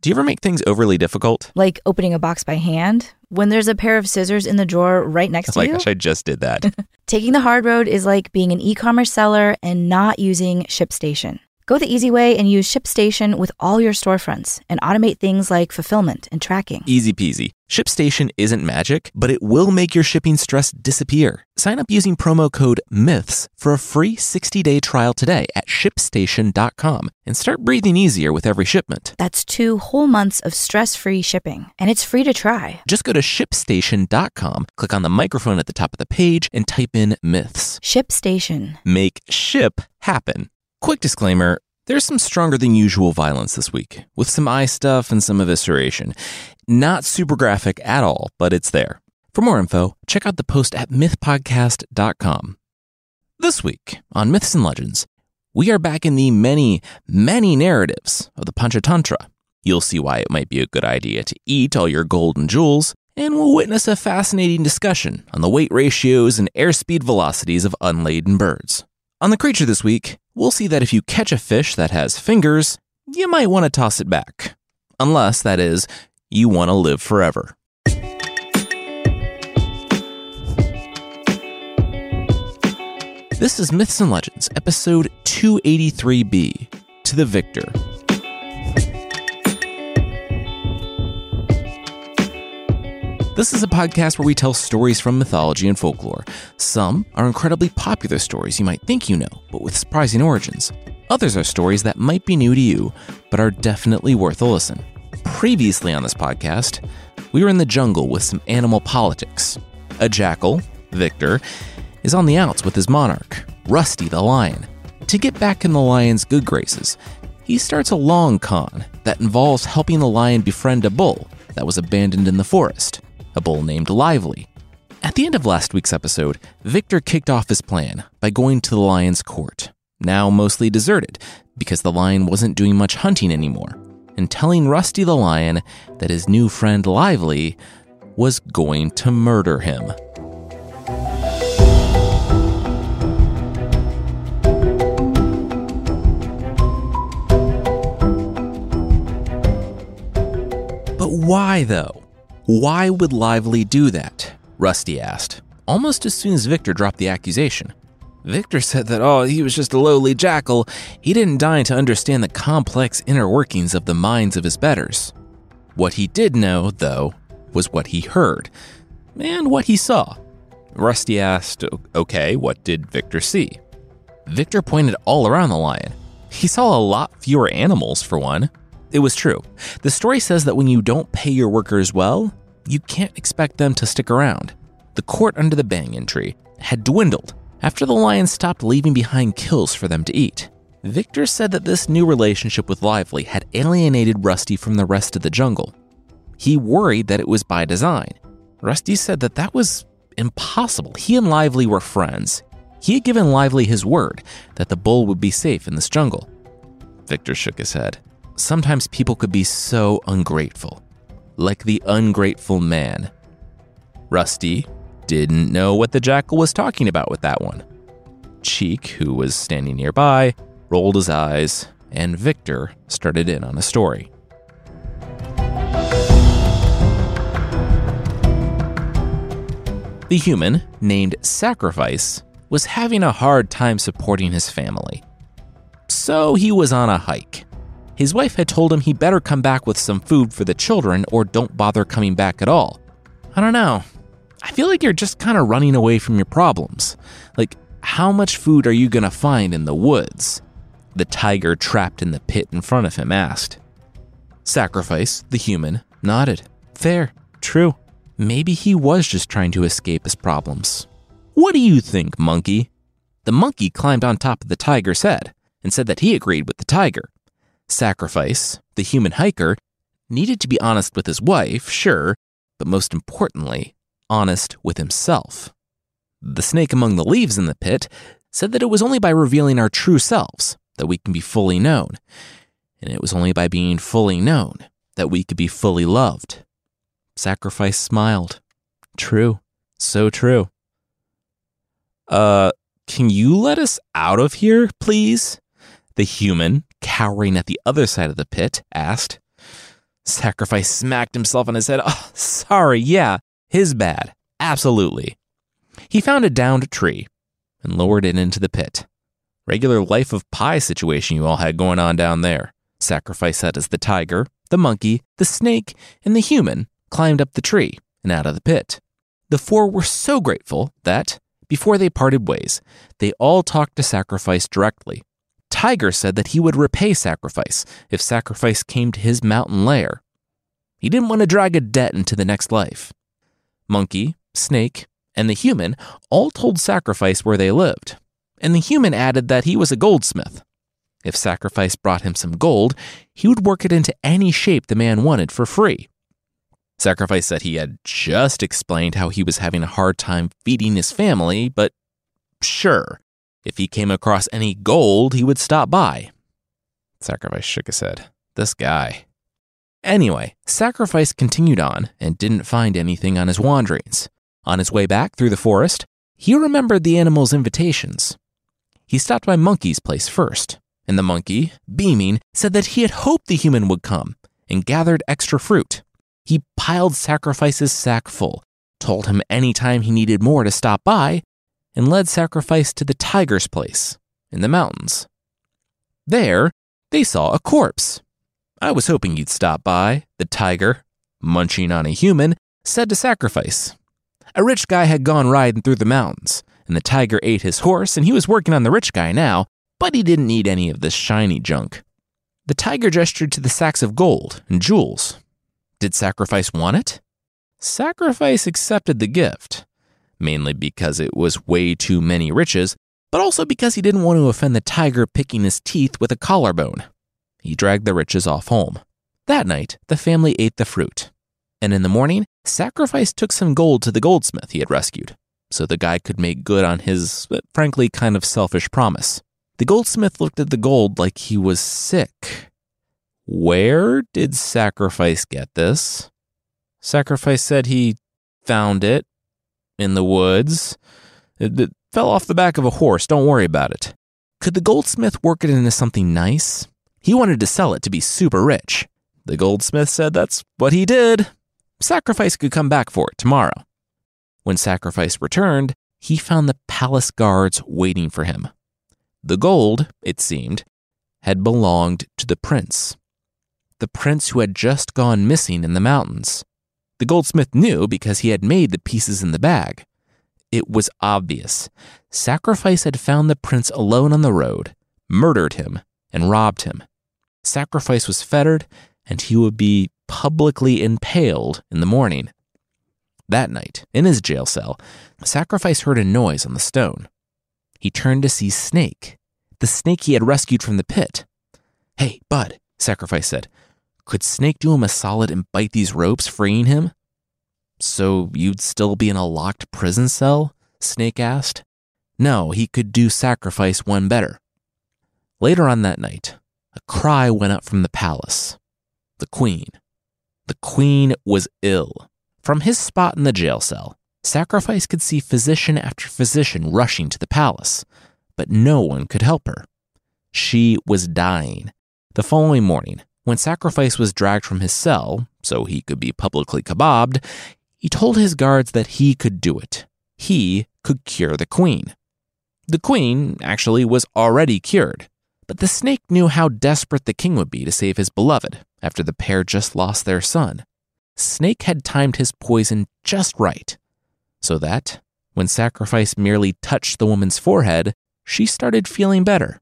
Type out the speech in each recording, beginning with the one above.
Do you ever make things overly difficult? Like opening a box by hand when there's a pair of scissors in the drawer right next to my you? gosh, I just did that. Taking the hard road is like being an e commerce seller and not using ShipStation. Go the easy way and use ShipStation with all your storefronts and automate things like fulfillment and tracking. Easy peasy. ShipStation isn't magic, but it will make your shipping stress disappear. Sign up using promo code MYTHS for a free 60-day trial today at shipstation.com and start breathing easier with every shipment. That's two whole months of stress free shipping, and it's free to try. Just go to shipstation.com, click on the microphone at the top of the page, and type in myths. ShipStation. Make ship happen. Quick disclaimer there's some stronger than usual violence this week, with some eye stuff and some evisceration. Not super graphic at all, but it's there. For more info, check out the post at mythpodcast.com. This week on Myths and Legends, we are back in the many, many narratives of the Panchatantra. You'll see why it might be a good idea to eat all your gold and jewels, and we'll witness a fascinating discussion on the weight ratios and airspeed velocities of unladen birds. On the creature this week, we'll see that if you catch a fish that has fingers, you might want to toss it back. Unless, that is, you want to live forever. This is Myths and Legends, episode 283b To the Victor. This is a podcast where we tell stories from mythology and folklore. Some are incredibly popular stories you might think you know, but with surprising origins. Others are stories that might be new to you, but are definitely worth a listen. Previously on this podcast, we were in the jungle with some animal politics. A jackal, Victor, is on the outs with his monarch, Rusty the lion. To get back in the lion's good graces, he starts a long con that involves helping the lion befriend a bull that was abandoned in the forest, a bull named Lively. At the end of last week's episode, Victor kicked off his plan by going to the lion's court, now mostly deserted because the lion wasn't doing much hunting anymore, and telling Rusty the lion that his new friend Lively was going to murder him. But why, though? Why would Lively do that? Rusty asked, almost as soon as Victor dropped the accusation. Victor said that, oh, he was just a lowly jackal. He didn't deign to understand the complex inner workings of the minds of his betters. What he did know, though, was what he heard and what he saw. Rusty asked, okay, what did Victor see? Victor pointed all around the lion. He saw a lot fewer animals, for one. It was true. The story says that when you don't pay your workers well, you can't expect them to stick around. The court under the banyan tree had dwindled after the lions stopped leaving behind kills for them to eat. Victor said that this new relationship with Lively had alienated Rusty from the rest of the jungle. He worried that it was by design. Rusty said that that was impossible. He and Lively were friends. He had given Lively his word that the bull would be safe in this jungle. Victor shook his head. Sometimes people could be so ungrateful, like the ungrateful man. Rusty didn't know what the jackal was talking about with that one. Cheek, who was standing nearby, rolled his eyes, and Victor started in on a story. The human, named Sacrifice, was having a hard time supporting his family. So he was on a hike. His wife had told him he better come back with some food for the children or don't bother coming back at all. I don't know. I feel like you're just kind of running away from your problems. Like, how much food are you gonna find in the woods? The tiger trapped in the pit in front of him asked. Sacrifice, the human, nodded. Fair, true. Maybe he was just trying to escape his problems. What do you think, monkey? The monkey climbed on top of the tiger's head and said that he agreed with the tiger. Sacrifice, the human hiker, needed to be honest with his wife, sure, but most importantly, honest with himself. The snake among the leaves in the pit said that it was only by revealing our true selves that we can be fully known, and it was only by being fully known that we could be fully loved. Sacrifice smiled. True. So true. Uh, can you let us out of here, please? The human, cowering at the other side of the pit, asked. Sacrifice smacked himself on his head. Oh, sorry, yeah, his bad. Absolutely. He found a downed tree and lowered it into the pit. Regular Life of Pi situation you all had going on down there. Sacrifice said as the tiger, the monkey, the snake, and the human climbed up the tree and out of the pit. The four were so grateful that, before they parted ways, they all talked to Sacrifice directly. Tiger said that he would repay Sacrifice if Sacrifice came to his mountain lair. He didn't want to drag a debt into the next life. Monkey, Snake, and the human all told Sacrifice where they lived, and the human added that he was a goldsmith. If Sacrifice brought him some gold, he would work it into any shape the man wanted for free. Sacrifice said he had just explained how he was having a hard time feeding his family, but sure, if he came across any gold, he would stop by. Sacrifice shook his head. This guy. Anyway, Sacrifice continued on and didn't find anything on his wanderings. On his way back through the forest, he remembered the animal's invitations. He stopped by Monkey's place first, and the monkey, beaming, said that he had hoped the human would come and gathered extra fruit. He piled Sacrifice's sack full, told him any time he needed more to stop by, and led Sacrifice to the tiger's place in the mountains. There, they saw a corpse. I was hoping you'd stop by, the tiger, munching on a human, said to Sacrifice. A rich guy had gone riding through the mountains, and the tiger ate his horse, and he was working on the rich guy now, but he didn't need any of this shiny junk. The tiger gestured to the sacks of gold and jewels. Did Sacrifice want it? Sacrifice accepted the gift, mainly because it was way too many riches, but also because he didn't want to offend the tiger picking his teeth with a collarbone. He dragged the riches off home. That night, the family ate the fruit. And in the morning, Sacrifice took some gold to the goldsmith he had rescued, so the guy could make good on his, frankly, kind of selfish promise. The goldsmith looked at the gold like he was sick. Where did Sacrifice get this? Sacrifice said he found it in the woods. It, it fell off the back of a horse. Don't worry about it. Could the goldsmith work it into something nice? He wanted to sell it to be super rich. The goldsmith said that's what he did. Sacrifice could come back for it tomorrow. When Sacrifice returned, he found the palace guards waiting for him. The gold, it seemed, had belonged to the prince. The prince who had just gone missing in the mountains. The goldsmith knew because he had made the pieces in the bag. It was obvious. Sacrifice had found the prince alone on the road, murdered him, and robbed him. Sacrifice was fettered, and he would be publicly impaled in the morning. That night, in his jail cell, Sacrifice heard a noise on the stone. He turned to see Snake, the snake he had rescued from the pit. Hey, Bud, Sacrifice said, could Snake do him a solid and bite these ropes, freeing him? So you'd still be in a locked prison cell? Snake asked. No, he could do Sacrifice one better. Later on that night, a cry went up from the palace. The queen. The queen was ill. From his spot in the jail cell, Sacrifice could see physician after physician rushing to the palace, but no one could help her. She was dying. The following morning, when Sacrifice was dragged from his cell so he could be publicly kebabbed, he told his guards that he could do it. He could cure the queen. The queen, actually, was already cured, but the snake knew how desperate the king would be to save his beloved after the pair just lost their son. Snake had timed his poison just right, so that, when Sacrifice merely touched the woman's forehead, she started feeling better.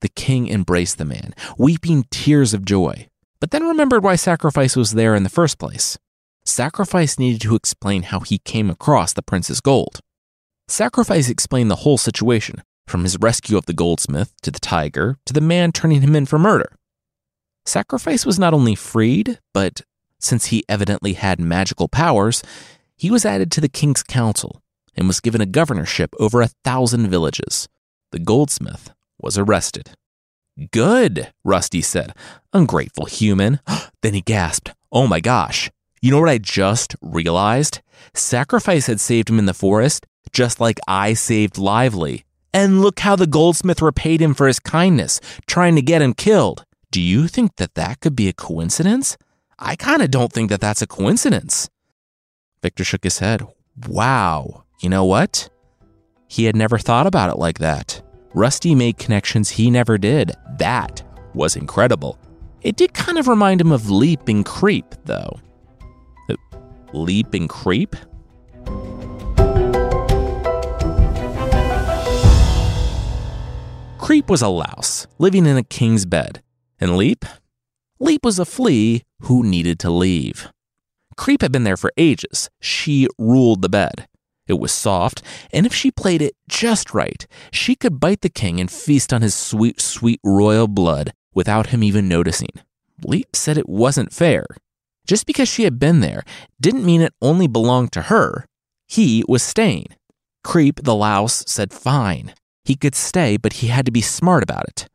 The king embraced the man, weeping tears of joy, but then remembered why Sacrifice was there in the first place. Sacrifice needed to explain how he came across the prince's gold. Sacrifice explained the whole situation, from his rescue of the goldsmith to the tiger to the man turning him in for murder. Sacrifice was not only freed, but since he evidently had magical powers, he was added to the king's council and was given a governorship over a thousand villages. The goldsmith was arrested. Good, Rusty said. Ungrateful human. then he gasped, Oh my gosh. You know what I just realized? Sacrifice had saved him in the forest, just like I saved Lively. And look how the goldsmith repaid him for his kindness, trying to get him killed. Do you think that that could be a coincidence? I kind of don't think that that's a coincidence. Victor shook his head. Wow, you know what? He had never thought about it like that. Rusty made connections he never did. That was incredible. It did kind of remind him of Leap and Creep, though. Leap and Creep? Creep was a louse living in a king's bed, and Leap? Leap was a flea who needed to leave. Creep had been there for ages. She ruled the bed. It was soft, and if she played it just right, she could bite the king and feast on his sweet, sweet royal blood without him even noticing. Leap said it wasn't fair. Just because she had been there didn't mean it only belonged to her. He was staying. Creep, the louse, said fine. He could stay, but he had to be smart about it.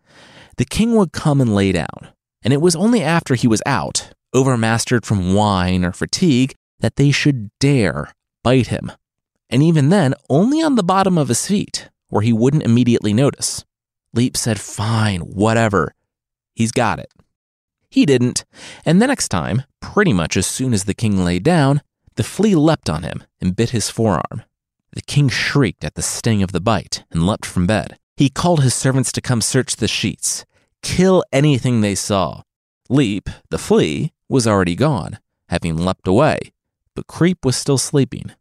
The king would come and lay down, and it was only after he was out, overmastered from wine or fatigue, that they should dare bite him. And even then, only on the bottom of his feet, where he wouldn't immediately notice. Leap said, Fine, whatever. He's got it. He didn't, and the next time, pretty much as soon as the king lay down, the flea leapt on him and bit his forearm. The king shrieked at the sting of the bite and leapt from bed. He called his servants to come search the sheets, kill anything they saw. Leap, the flea, was already gone, having leapt away, but Creep was still sleeping.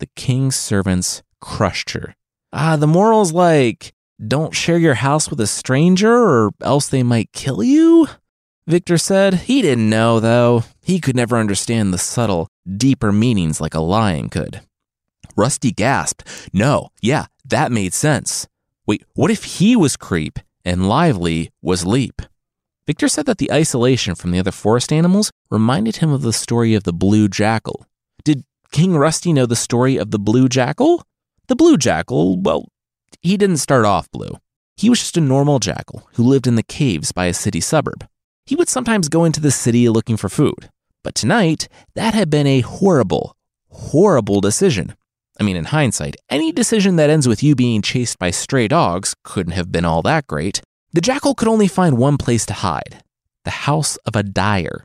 The king's servants crushed her. Ah, the moral's like, don't share your house with a stranger or else they might kill you? Victor said he didn't know, though. He could never understand the subtle, deeper meanings like a lion could. Rusty gasped. No, yeah, that made sense. Wait, what if he was Creep and Lively was Leap? Victor said that the isolation from the other forest animals reminded him of the story of the blue jackal. King Rusty know the story of the blue jackal? The blue jackal, well, he didn't start off blue. He was just a normal jackal who lived in the caves by a city suburb. He would sometimes go into the city looking for food. But tonight, that had been a horrible, horrible decision. I mean, in hindsight, any decision that ends with you being chased by stray dogs couldn't have been all that great. The jackal could only find one place to hide the house of a dyer.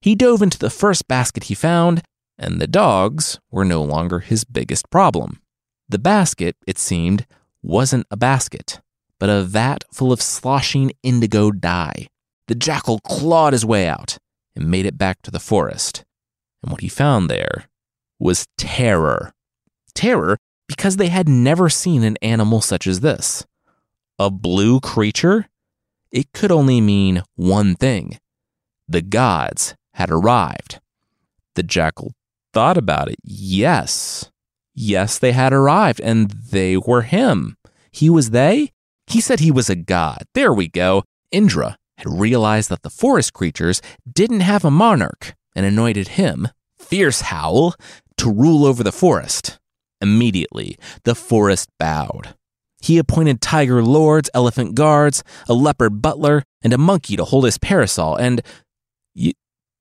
He dove into the first basket he found, and the dogs were no longer his biggest problem. The basket, it seemed, wasn't a basket, but a vat full of sloshing indigo dye. The jackal clawed his way out and made it back to the forest. And what he found there was terror. Terror because they had never seen an animal such as this. A blue creature? It could only mean one thing the gods had arrived. The jackal thought about it. Yes. Yes, they had arrived, and they were him. He was they? He said he was a god. There we go. Indra had realized that the forest creatures didn't have a monarch and anointed him, Fierce Howl, to rule over the forest. Immediately, the forest bowed. He appointed tiger lords, elephant guards, a leopard butler, and a monkey to hold his parasol, and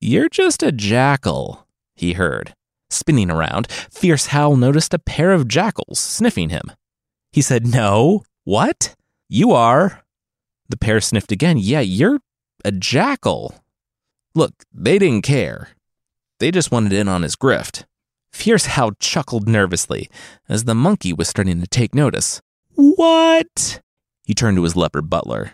you're just a jackal, he heard. Spinning around, Fierce Howl noticed a pair of jackals sniffing him. He said, No, what? You are. The pair sniffed again. Yeah, you're a jackal. Look, they didn't care. They just wanted in on his grift. Fierce Howl chuckled nervously as the monkey was starting to take notice. What? He turned to his leopard butler.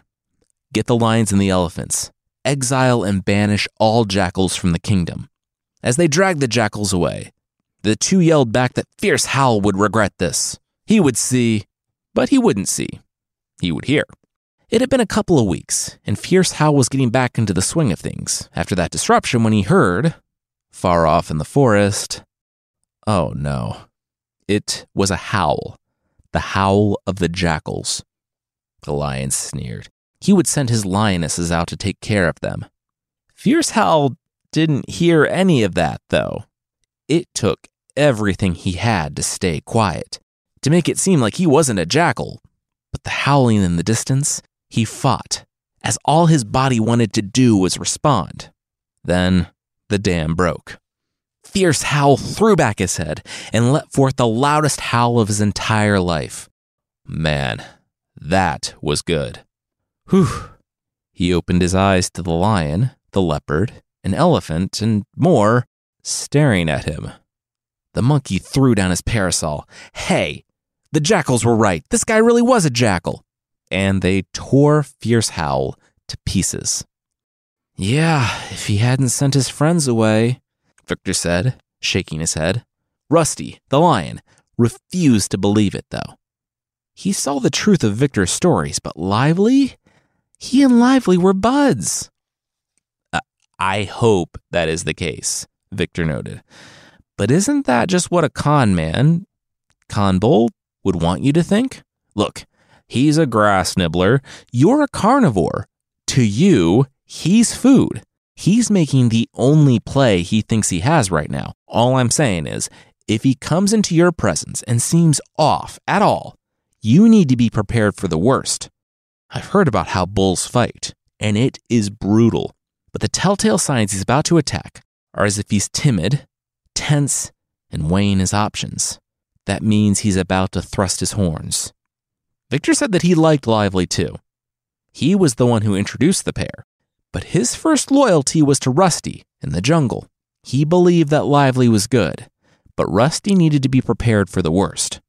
Get the lions and the elephants. Exile and banish all jackals from the kingdom. As they dragged the jackals away, the two yelled back that Fierce Howl would regret this. He would see, but he wouldn't see. He would hear. It had been a couple of weeks, and Fierce Howl was getting back into the swing of things after that disruption when he heard, far off in the forest, oh no, it was a howl, the howl of the jackals. The lion sneered. He would send his lionesses out to take care of them. Fierce Howl didn't hear any of that, though. It took everything he had to stay quiet, to make it seem like he wasn't a jackal. But the howling in the distance, he fought, as all his body wanted to do was respond. Then the dam broke. Fierce Howl threw back his head and let forth the loudest howl of his entire life. Man, that was good. Whew. He opened his eyes to the lion, the leopard, an elephant, and more staring at him. The monkey threw down his parasol. Hey, the jackals were right. This guy really was a jackal. And they tore Fierce Howl to pieces. Yeah, if he hadn't sent his friends away, Victor said, shaking his head. Rusty, the lion, refused to believe it, though. He saw the truth of Victor's stories, but Lively? He and Lively were buds. I hope that is the case, Victor noted. But isn't that just what a con man, con bull, would want you to think? Look, he's a grass nibbler. You're a carnivore. To you, he's food. He's making the only play he thinks he has right now. All I'm saying is, if he comes into your presence and seems off at all, you need to be prepared for the worst. I've heard about how bulls fight, and it is brutal. But the telltale signs he's about to attack are as if he's timid, tense, and weighing his options. That means he's about to thrust his horns. Victor said that he liked Lively too. He was the one who introduced the pair, but his first loyalty was to Rusty in the jungle. He believed that Lively was good, but Rusty needed to be prepared for the worst.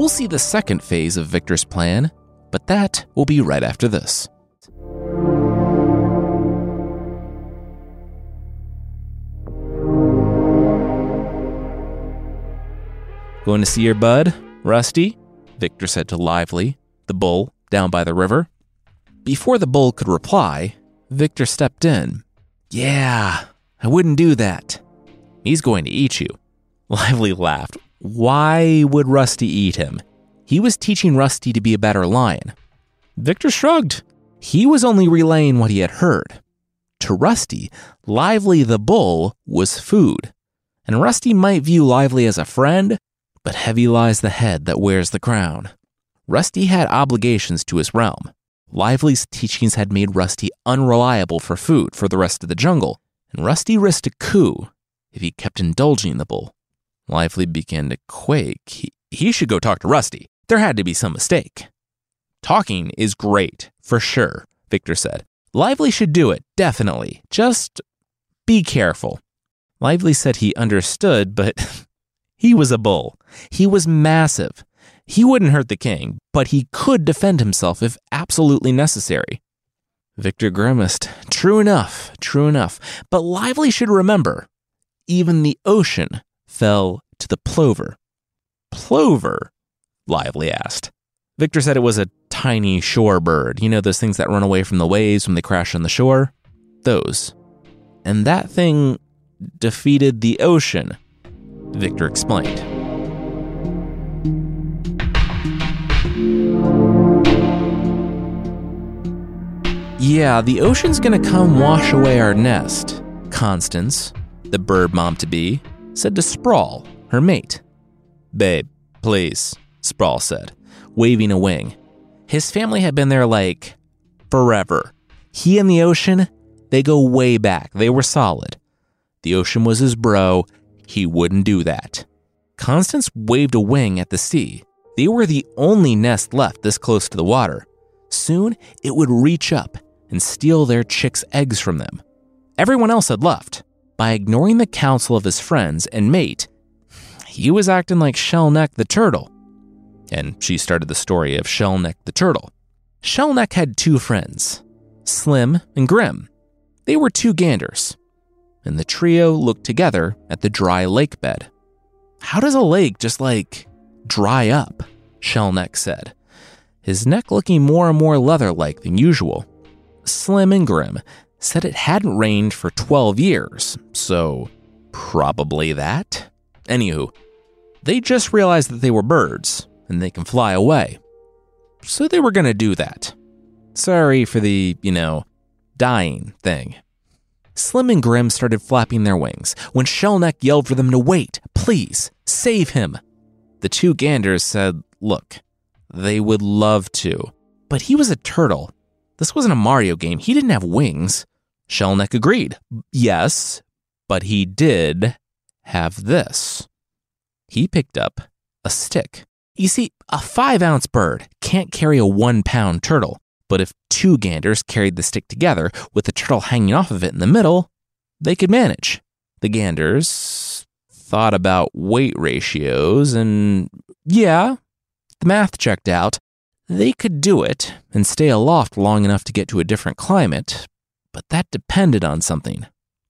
We'll see the second phase of Victor's plan, but that will be right after this. Going to see your bud, Rusty? Victor said to Lively, the bull, down by the river. Before the bull could reply, Victor stepped in. Yeah, I wouldn't do that. He's going to eat you. Lively laughed. Why would Rusty eat him? He was teaching Rusty to be a better lion. Victor shrugged. He was only relaying what he had heard. To Rusty, Lively the bull was food. And Rusty might view Lively as a friend, but heavy lies the head that wears the crown. Rusty had obligations to his realm. Lively's teachings had made Rusty unreliable for food for the rest of the jungle, and Rusty risked a coup if he kept indulging the bull. Lively began to quake. He, he should go talk to Rusty. There had to be some mistake. Talking is great, for sure, Victor said. Lively should do it, definitely. Just be careful. Lively said he understood, but he was a bull. He was massive. He wouldn't hurt the king, but he could defend himself if absolutely necessary. Victor grimaced. True enough, true enough. But Lively should remember even the ocean fell to the plover. Plover? Lively asked. Victor said it was a tiny shore bird. You know, those things that run away from the waves when they crash on the shore? Those. And that thing defeated the ocean, Victor explained. Yeah, the ocean's gonna come wash away our nest, Constance, the bird mom to be, said to Sprawl, her mate. Babe, please, Sprawl said, waving a wing. His family had been there like forever. He and the ocean, they go way back. They were solid. The ocean was his bro. He wouldn't do that. Constance waved a wing at the sea. They were the only nest left this close to the water. Soon it would reach up and steal their chicks' eggs from them. Everyone else had left. By ignoring the counsel of his friends and mate, he was acting like Shellneck the turtle. And she started the story of Shellneck the turtle. Shellneck had two friends, Slim and Grim. They were two ganders, and the trio looked together at the dry lake bed. How does a lake just like dry up? Shellneck said, his neck looking more and more leather like than usual. Slim and Grim said it hadn't rained for 12 years, so probably that. Anywho, they just realized that they were birds and they can fly away. So they were gonna do that. Sorry for the, you know, dying thing. Slim and Grim started flapping their wings when Shellneck yelled for them to wait, please, save him. The two ganders said, look, they would love to, but he was a turtle this wasn't a Mario game. He didn't have wings. Shellneck agreed. Yes, but he did have this. He picked up a stick. You see, a five ounce bird can't carry a one pound turtle, but if two ganders carried the stick together with the turtle hanging off of it in the middle, they could manage. The ganders thought about weight ratios and, yeah, the math checked out. They could do it and stay aloft long enough to get to a different climate, but that depended on something.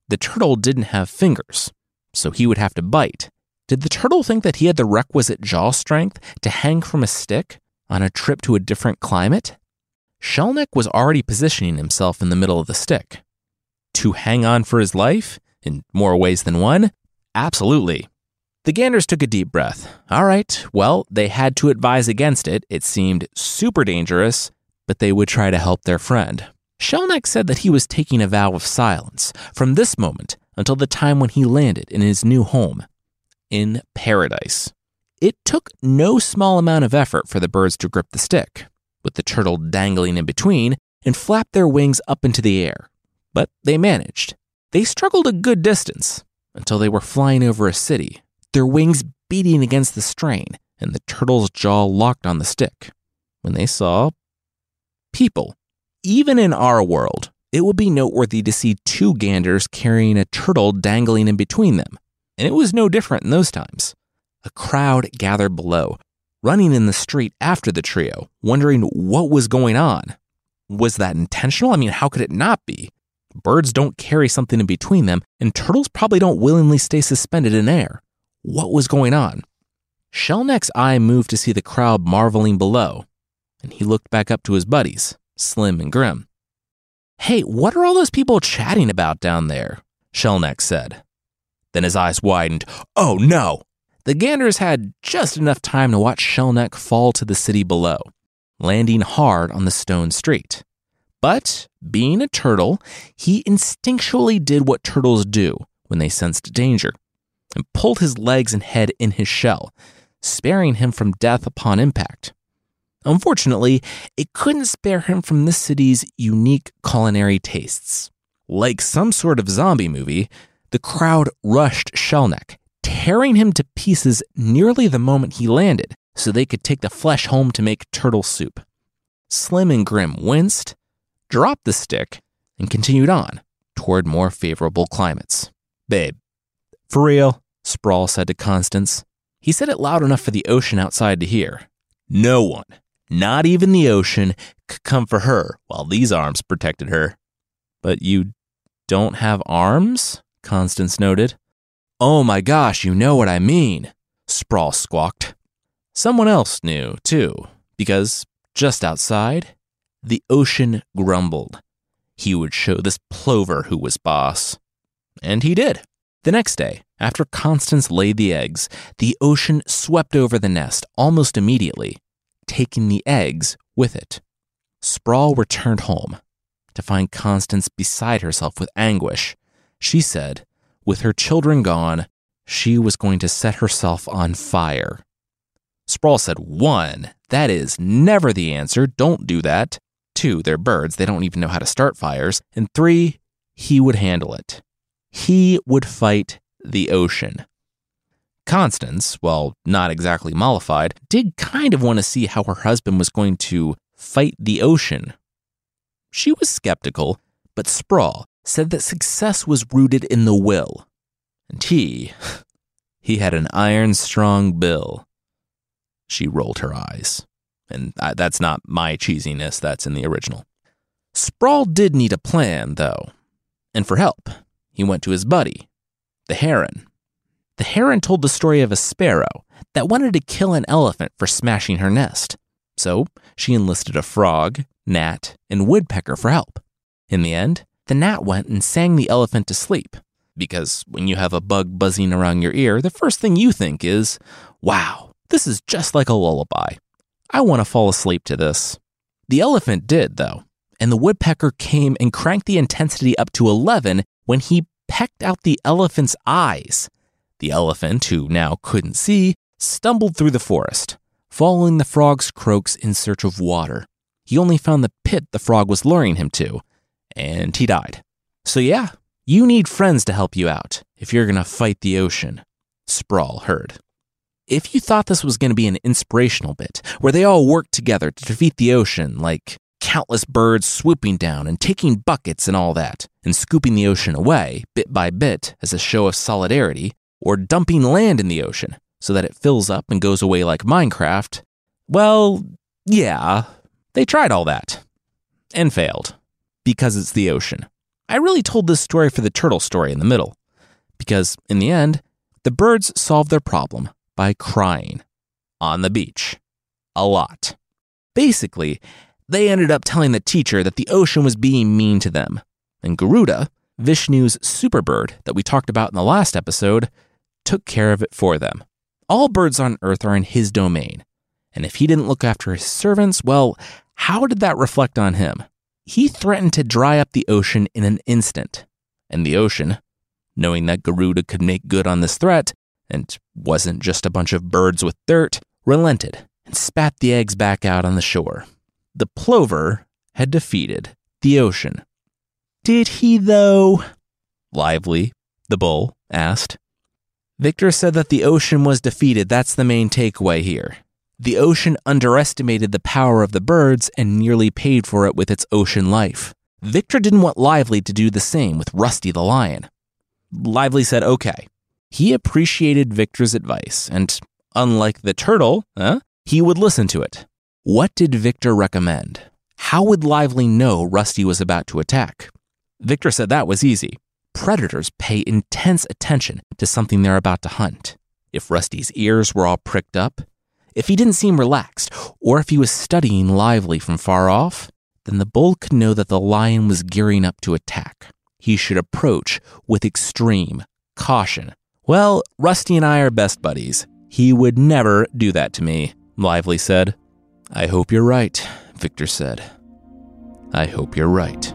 The turtle didn't have fingers, so he would have to bite. Did the turtle think that he had the requisite jaw strength to hang from a stick on a trip to a different climate? Shellneck was already positioning himself in the middle of the stick. To hang on for his life, in more ways than one? Absolutely. The Ganders took a deep breath. All right, well, they had to advise against it. It seemed super dangerous, but they would try to help their friend. Shellneck said that he was taking a vow of silence from this moment until the time when he landed in his new home, in paradise. It took no small amount of effort for the birds to grip the stick, with the turtle dangling in between, and flap their wings up into the air. But they managed. They struggled a good distance until they were flying over a city, their wings beating against the strain, and the turtle's jaw locked on the stick. When they saw people. Even in our world, it would be noteworthy to see two ganders carrying a turtle dangling in between them. And it was no different in those times. A crowd gathered below, running in the street after the trio, wondering what was going on. Was that intentional? I mean, how could it not be? Birds don't carry something in between them, and turtles probably don't willingly stay suspended in air. What was going on? Shellneck's eye moved to see the crowd marveling below, and he looked back up to his buddies, Slim and Grim. Hey, what are all those people chatting about down there? Shellneck said. Then his eyes widened. Oh no! The Ganders had just enough time to watch Shellneck fall to the city below, landing hard on the stone street. But, being a turtle, he instinctually did what turtles do when they sensed danger and pulled his legs and head in his shell, sparing him from death upon impact. Unfortunately, it couldn't spare him from this city's unique culinary tastes. Like some sort of zombie movie, the crowd rushed Shellneck, tearing him to pieces nearly the moment he landed so they could take the flesh home to make turtle soup. Slim and Grim winced dropped the stick, and continued on toward more favorable climates. Babe, for real, Sprawl said to Constance. He said it loud enough for the ocean outside to hear. No one, not even the ocean, could come for her while these arms protected her. But you don't have arms? Constance noted. Oh my gosh, you know what I mean, Sprawl squawked. Someone else knew, too, because just outside, the ocean grumbled. He would show this plover who was boss. And he did. The next day, after Constance laid the eggs, the ocean swept over the nest almost immediately, taking the eggs with it. Sprawl returned home to find Constance beside herself with anguish. She said, with her children gone, she was going to set herself on fire. Sprawl said, One, that is never the answer. Don't do that. Two, they're birds. They don't even know how to start fires. And three, he would handle it. He would fight the ocean. Constance, while not exactly mollified, did kind of want to see how her husband was going to fight the ocean. She was skeptical, but Sprawl said that success was rooted in the will. And he, he had an iron strong bill. She rolled her eyes. And that's not my cheesiness, that's in the original. Sprawl did need a plan, though. And for help, he went to his buddy, the heron. The heron told the story of a sparrow that wanted to kill an elephant for smashing her nest. So she enlisted a frog, gnat, and woodpecker for help. In the end, the gnat went and sang the elephant to sleep. Because when you have a bug buzzing around your ear, the first thing you think is, wow, this is just like a lullaby. I want to fall asleep to this. The elephant did, though, and the woodpecker came and cranked the intensity up to 11 when he pecked out the elephant's eyes. The elephant, who now couldn't see, stumbled through the forest, following the frog's croaks in search of water. He only found the pit the frog was luring him to, and he died. So, yeah, you need friends to help you out if you're going to fight the ocean. Sprawl heard. If you thought this was going to be an inspirational bit where they all work together to defeat the ocean, like countless birds swooping down and taking buckets and all that, and scooping the ocean away bit by bit as a show of solidarity, or dumping land in the ocean so that it fills up and goes away like Minecraft, well, yeah, they tried all that and failed because it's the ocean. I really told this story for the turtle story in the middle because, in the end, the birds solved their problem by crying on the beach. A lot. Basically, they ended up telling the teacher that the ocean was being mean to them. And Garuda, Vishnu's superbird that we talked about in the last episode, took care of it for them. All birds on earth are in his domain. And if he didn't look after his servants, well, how did that reflect on him? He threatened to dry up the ocean in an instant. And the ocean, knowing that Garuda could make good on this threat, and wasn't just a bunch of birds with dirt, relented and spat the eggs back out on the shore. The plover had defeated the ocean. Did he, though? Lively, the bull asked. Victor said that the ocean was defeated. That's the main takeaway here. The ocean underestimated the power of the birds and nearly paid for it with its ocean life. Victor didn't want Lively to do the same with Rusty the lion. Lively said okay. He appreciated Victor's advice, and unlike the turtle, huh, he would listen to it. What did Victor recommend? How would Lively know Rusty was about to attack? Victor said that was easy. Predators pay intense attention to something they're about to hunt. If Rusty's ears were all pricked up, if he didn't seem relaxed, or if he was studying lively from far off, then the bull could know that the lion was gearing up to attack. He should approach with extreme caution. Well, Rusty and I are best buddies. He would never do that to me, Lively said. I hope you're right, Victor said. I hope you're right.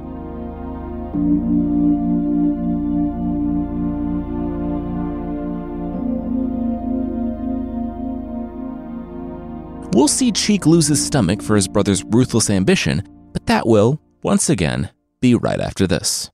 We'll see Cheek lose his stomach for his brother's ruthless ambition, but that will, once again, be right after this.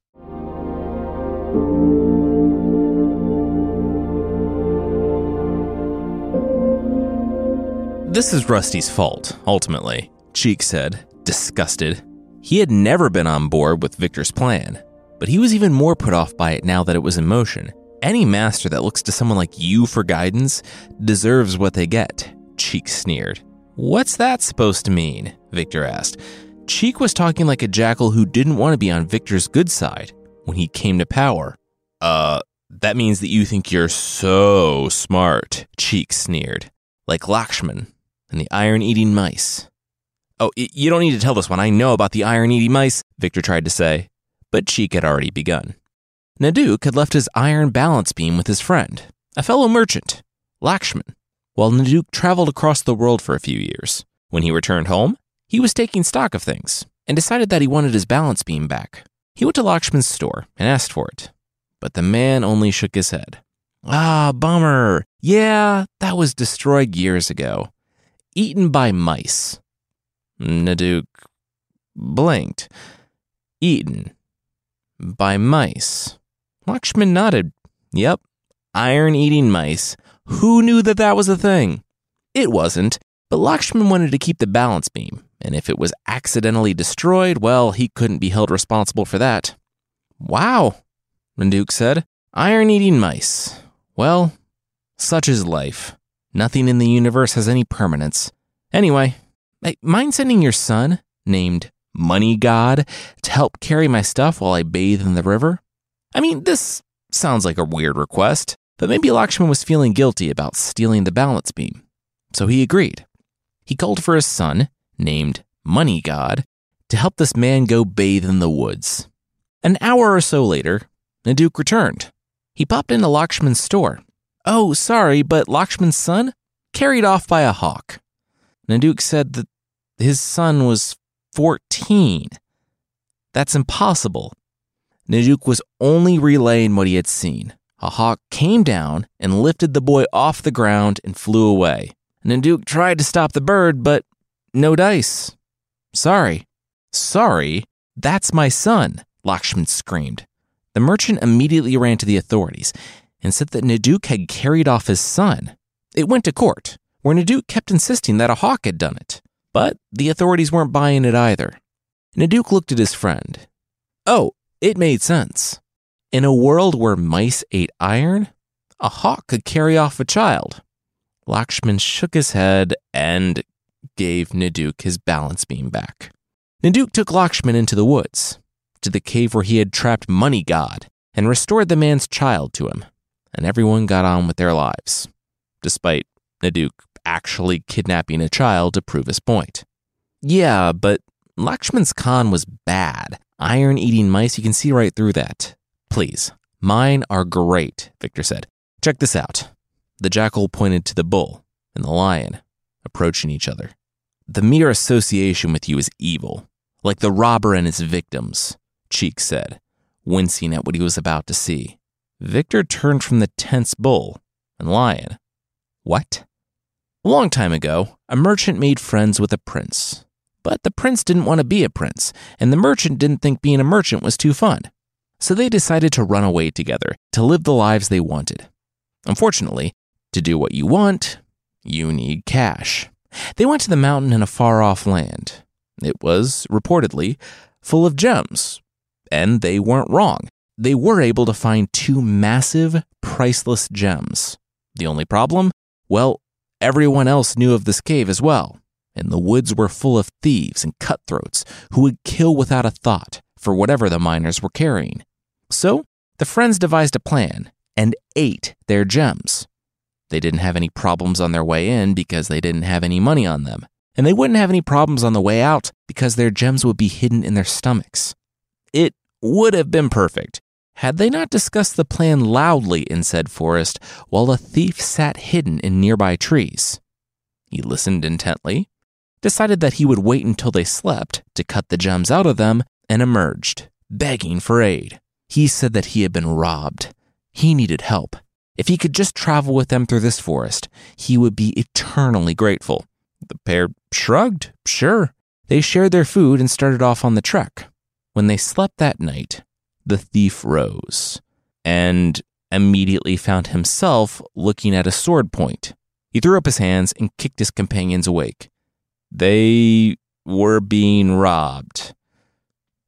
This is Rusty's fault, ultimately, Cheek said, disgusted. He had never been on board with Victor's plan, but he was even more put off by it now that it was in motion. Any master that looks to someone like you for guidance deserves what they get, Cheek sneered. What's that supposed to mean? Victor asked. Cheek was talking like a jackal who didn't want to be on Victor's good side when he came to power. Uh, that means that you think you're so smart, Cheek sneered. Like Lakshman and the iron eating mice. Oh, you don't need to tell this one. I know about the iron eating mice, Victor tried to say, but Cheek had already begun. Naduk had left his iron balance beam with his friend, a fellow merchant, Lakshman, while Naduk traveled across the world for a few years. When he returned home, he was taking stock of things and decided that he wanted his balance beam back. He went to Lakshman's store and asked for it, but the man only shook his head. Ah, bummer. Yeah, that was destroyed years ago. Eaten by mice. Naduk blinked. Eaten by mice. Lakshman nodded. Yep, iron eating mice. Who knew that that was a thing? It wasn't, but Lakshman wanted to keep the balance beam, and if it was accidentally destroyed, well, he couldn't be held responsible for that. Wow, Naduk said. Iron eating mice. Well, such is life. Nothing in the universe has any permanence. Anyway, mind sending your son, named Money God, to help carry my stuff while I bathe in the river? I mean, this sounds like a weird request, but maybe Lakshman was feeling guilty about stealing the balance beam. So he agreed. He called for his son, named Money God, to help this man go bathe in the woods. An hour or so later, Naduk returned. He popped into Lakshman's store. Oh, sorry, but Lakshman's son? Carried off by a hawk. Naduk said that his son was 14. That's impossible. Naduk was only relaying what he had seen. A hawk came down and lifted the boy off the ground and flew away. Naduk tried to stop the bird, but no dice. Sorry. Sorry? That's my son, Lakshman screamed. The merchant immediately ran to the authorities and said that Naduk had carried off his son. It went to court, where Naduk kept insisting that a hawk had done it. But the authorities weren't buying it either. Naduk looked at his friend. Oh, it made sense. In a world where mice ate iron, a hawk could carry off a child. Lakshman shook his head and gave Naduk his balance beam back. Naduk took Lakshman into the woods, to the cave where he had trapped Money God, and restored the man's child to him, and everyone got on with their lives, despite Naduk actually kidnapping a child to prove his point. Yeah, but Lakshman's con was bad. Iron eating mice, you can see right through that. Please, mine are great, Victor said. Check this out. The jackal pointed to the bull and the lion, approaching each other. The mere association with you is evil, like the robber and his victims, Cheek said, wincing at what he was about to see. Victor turned from the tense bull and lion. What? A long time ago, a merchant made friends with a prince. But the prince didn't want to be a prince, and the merchant didn't think being a merchant was too fun. So they decided to run away together to live the lives they wanted. Unfortunately, to do what you want, you need cash. They went to the mountain in a far off land. It was, reportedly, full of gems. And they weren't wrong. They were able to find two massive, priceless gems. The only problem? Well, everyone else knew of this cave as well. And the woods were full of thieves and cutthroats who would kill without a thought for whatever the miners were carrying. So the friends devised a plan and ate their gems. They didn't have any problems on their way in because they didn't have any money on them. And they wouldn't have any problems on the way out because their gems would be hidden in their stomachs. It would have been perfect had they not discussed the plan loudly in said forest while a thief sat hidden in nearby trees. He listened intently, decided that he would wait until they slept to cut the gems out of them, and emerged, begging for aid. He said that he had been robbed. He needed help. If he could just travel with them through this forest, he would be eternally grateful. The pair shrugged, sure. They shared their food and started off on the trek. When they slept that night, the thief rose and immediately found himself looking at a sword point. He threw up his hands and kicked his companions awake. They were being robbed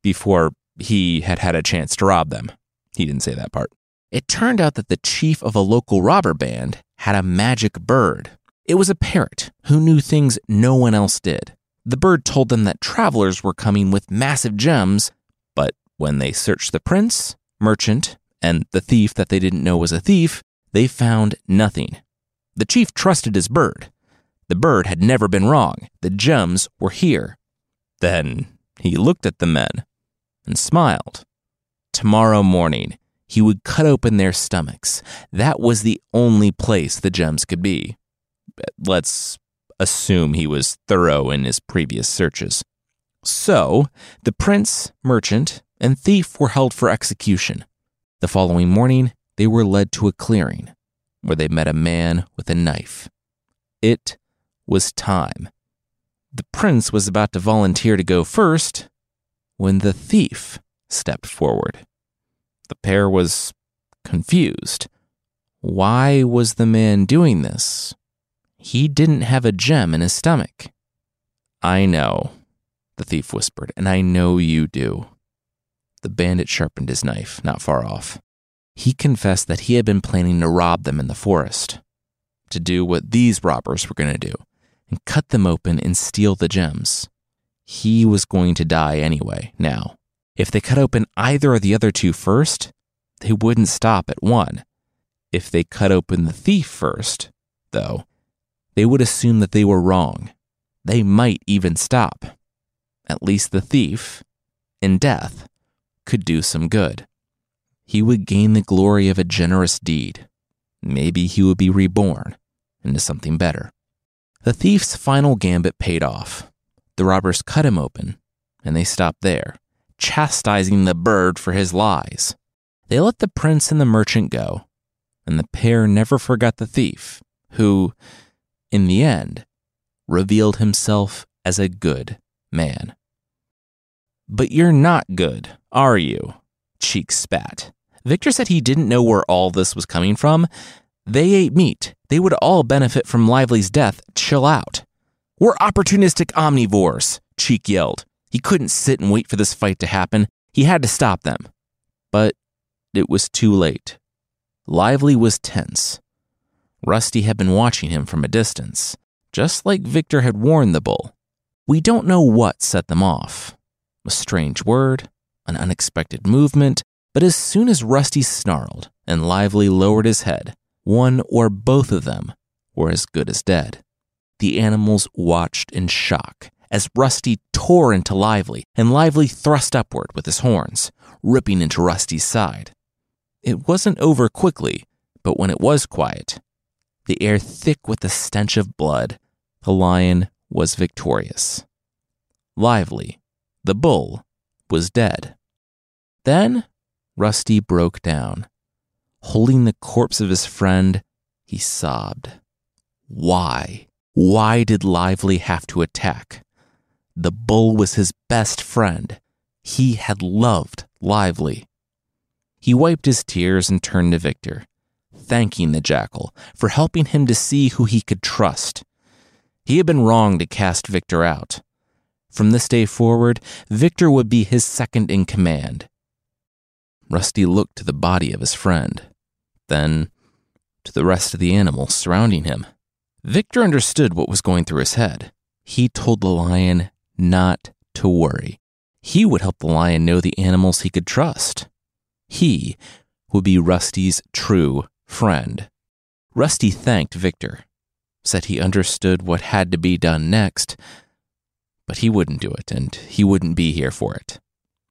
before he had had a chance to rob them. He didn't say that part. It turned out that the chief of a local robber band had a magic bird. It was a parrot who knew things no one else did. The bird told them that travelers were coming with massive gems, but when they searched the prince, merchant, and the thief that they didn't know was a thief, they found nothing. The chief trusted his bird. The bird had never been wrong. The gems were here. Then he looked at the men and smiled. Tomorrow morning, he would cut open their stomachs. That was the only place the gems could be. Let's assume he was thorough in his previous searches. So, the prince, merchant, and thief were held for execution. The following morning, they were led to a clearing where they met a man with a knife. It was time. The prince was about to volunteer to go first when the thief stepped forward. The pair was confused. Why was the man doing this? He didn't have a gem in his stomach. I know, the thief whispered, and I know you do. The bandit sharpened his knife, not far off. He confessed that he had been planning to rob them in the forest, to do what these robbers were going to do, and cut them open and steal the gems. He was going to die anyway, now. If they cut open either of the other two first, they wouldn't stop at one. If they cut open the thief first, though, they would assume that they were wrong. They might even stop. At least the thief, in death, could do some good. He would gain the glory of a generous deed. Maybe he would be reborn into something better. The thief's final gambit paid off. The robbers cut him open, and they stopped there chastising the bird for his lies. They let the prince and the merchant go, and the pair never forgot the thief, who, in the end, revealed himself as a good man. But you're not good, are you? Cheek spat. Victor said he didn't know where all this was coming from, They ate meat. They would all benefit from Lively's death. Chill out. We're opportunistic omnivores, Cheek yelled. He couldn't sit and wait for this fight to happen. He had to stop them. But it was too late. Lively was tense. Rusty had been watching him from a distance, just like Victor had warned the bull. We don't know what set them off a strange word, an unexpected movement, but as soon as Rusty snarled and Lively lowered his head, one or both of them were as good as dead. The animals watched in shock as Rusty tore into Lively and Lively thrust upward with his horns, ripping into Rusty's side. It wasn't over quickly, but when it was quiet, the air thick with the stench of blood, the lion was victorious. Lively, the bull, was dead. Then Rusty broke down. Holding the corpse of his friend, he sobbed. Why? Why did Lively have to attack? The bull was his best friend. He had loved Lively. He wiped his tears and turned to Victor, thanking the jackal for helping him to see who he could trust. He had been wrong to cast Victor out. From this day forward, Victor would be his second in command. Rusty looked to the body of his friend, then to the rest of the animals surrounding him. Victor understood what was going through his head. He told the lion not to worry. He would help the lion know the animals he could trust. He would be Rusty's true friend. Rusty thanked Victor, said he understood what had to be done next, but he wouldn't do it and he wouldn't be here for it.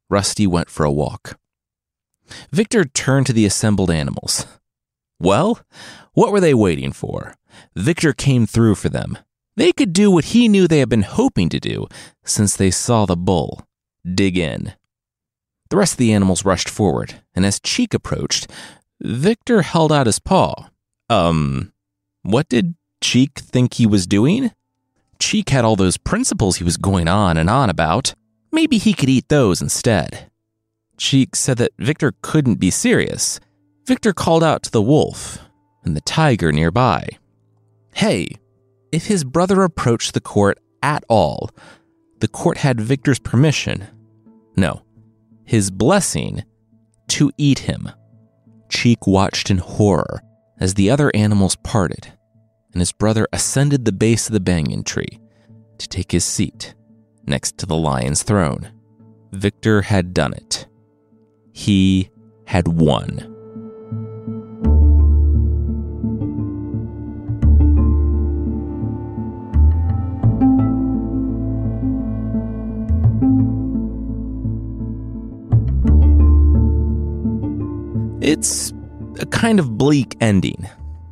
Rusty went for a walk. Victor turned to the assembled animals. Well, what were they waiting for? Victor came through for them. They could do what he knew they had been hoping to do since they saw the bull dig in. The rest of the animals rushed forward, and as Cheek approached, Victor held out his paw. Um, what did Cheek think he was doing? Cheek had all those principles he was going on and on about. Maybe he could eat those instead. Cheek said that Victor couldn't be serious. Victor called out to the wolf and the tiger nearby. Hey, if his brother approached the court at all, the court had Victor's permission. No, his blessing to eat him. Cheek watched in horror as the other animals parted, and his brother ascended the base of the banyan tree to take his seat next to the lion's throne. Victor had done it. He had won. It's a kind of bleak ending.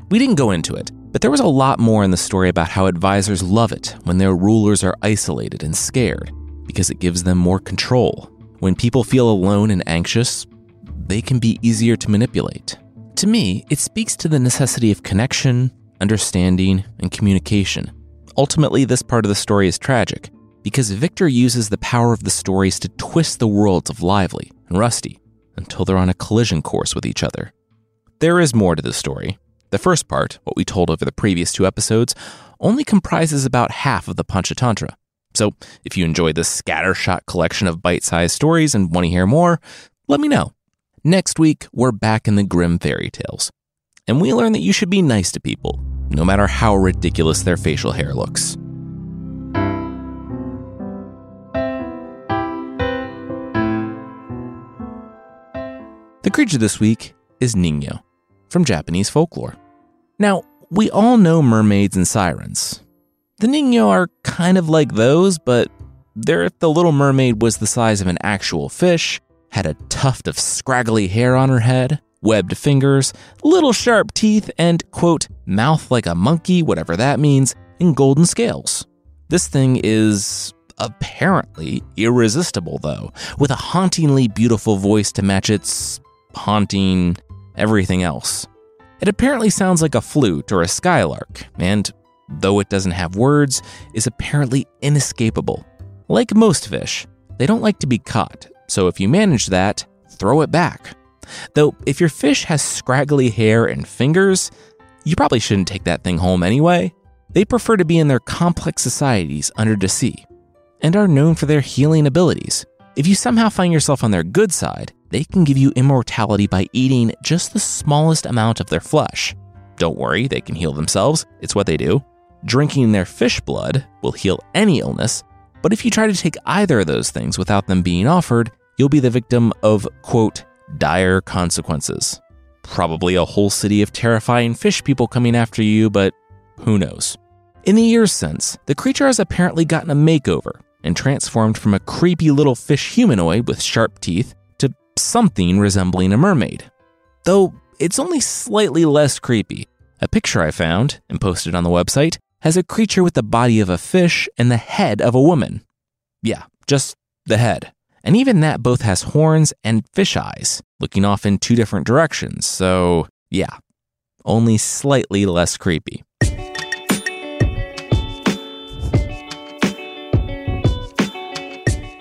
We didn't go into it, but there was a lot more in the story about how advisors love it when their rulers are isolated and scared because it gives them more control. When people feel alone and anxious, they can be easier to manipulate. To me, it speaks to the necessity of connection, understanding, and communication. Ultimately, this part of the story is tragic because Victor uses the power of the stories to twist the worlds of Lively and Rusty until they're on a collision course with each other. There is more to the story. The first part, what we told over the previous two episodes, only comprises about half of the Panchatantra. So, if you enjoy this scattershot collection of bite sized stories and want to hear more, let me know. Next week, we're back in the Grimm fairy tales. And we learn that you should be nice to people, no matter how ridiculous their facial hair looks. The creature this week is Ningyo from Japanese folklore. Now, we all know mermaids and sirens, the Ningyo are kind of like those, but there the little mermaid was the size of an actual fish, had a tuft of scraggly hair on her head, webbed fingers, little sharp teeth, and, quote, mouth like a monkey, whatever that means, and golden scales. This thing is apparently irresistible, though, with a hauntingly beautiful voice to match its haunting everything else. It apparently sounds like a flute or a skylark, and though it doesn't have words, is apparently inescapable. Like most fish, they don't like to be caught, so if you manage that, throw it back. Though, if your fish has scraggly hair and fingers, you probably shouldn't take that thing home anyway. They prefer to be in their complex societies under the sea and are known for their healing abilities. If you somehow find yourself on their good side, they can give you immortality by eating just the smallest amount of their flesh. Don't worry, they can heal themselves, it's what they do. Drinking their fish blood will heal any illness, but if you try to take either of those things without them being offered, you'll be the victim of, quote, dire consequences. Probably a whole city of terrifying fish people coming after you, but who knows? In the years since, the creature has apparently gotten a makeover and transformed from a creepy little fish humanoid with sharp teeth something resembling a mermaid. Though it's only slightly less creepy. A picture I found and posted on the website has a creature with the body of a fish and the head of a woman. Yeah, just the head. And even that both has horns and fish eyes, looking off in two different directions, so yeah, only slightly less creepy.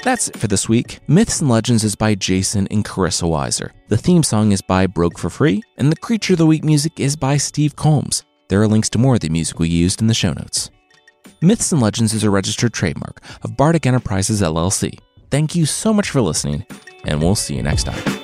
That's it for this week. Myths and Legends is by Jason and Carissa Weiser. The theme song is by Broke for Free, and the Creature of the Week music is by Steve Combs. There are links to more of the music we used in the show notes. Myths and Legends is a registered trademark of Bardic Enterprises LLC. Thank you so much for listening, and we'll see you next time.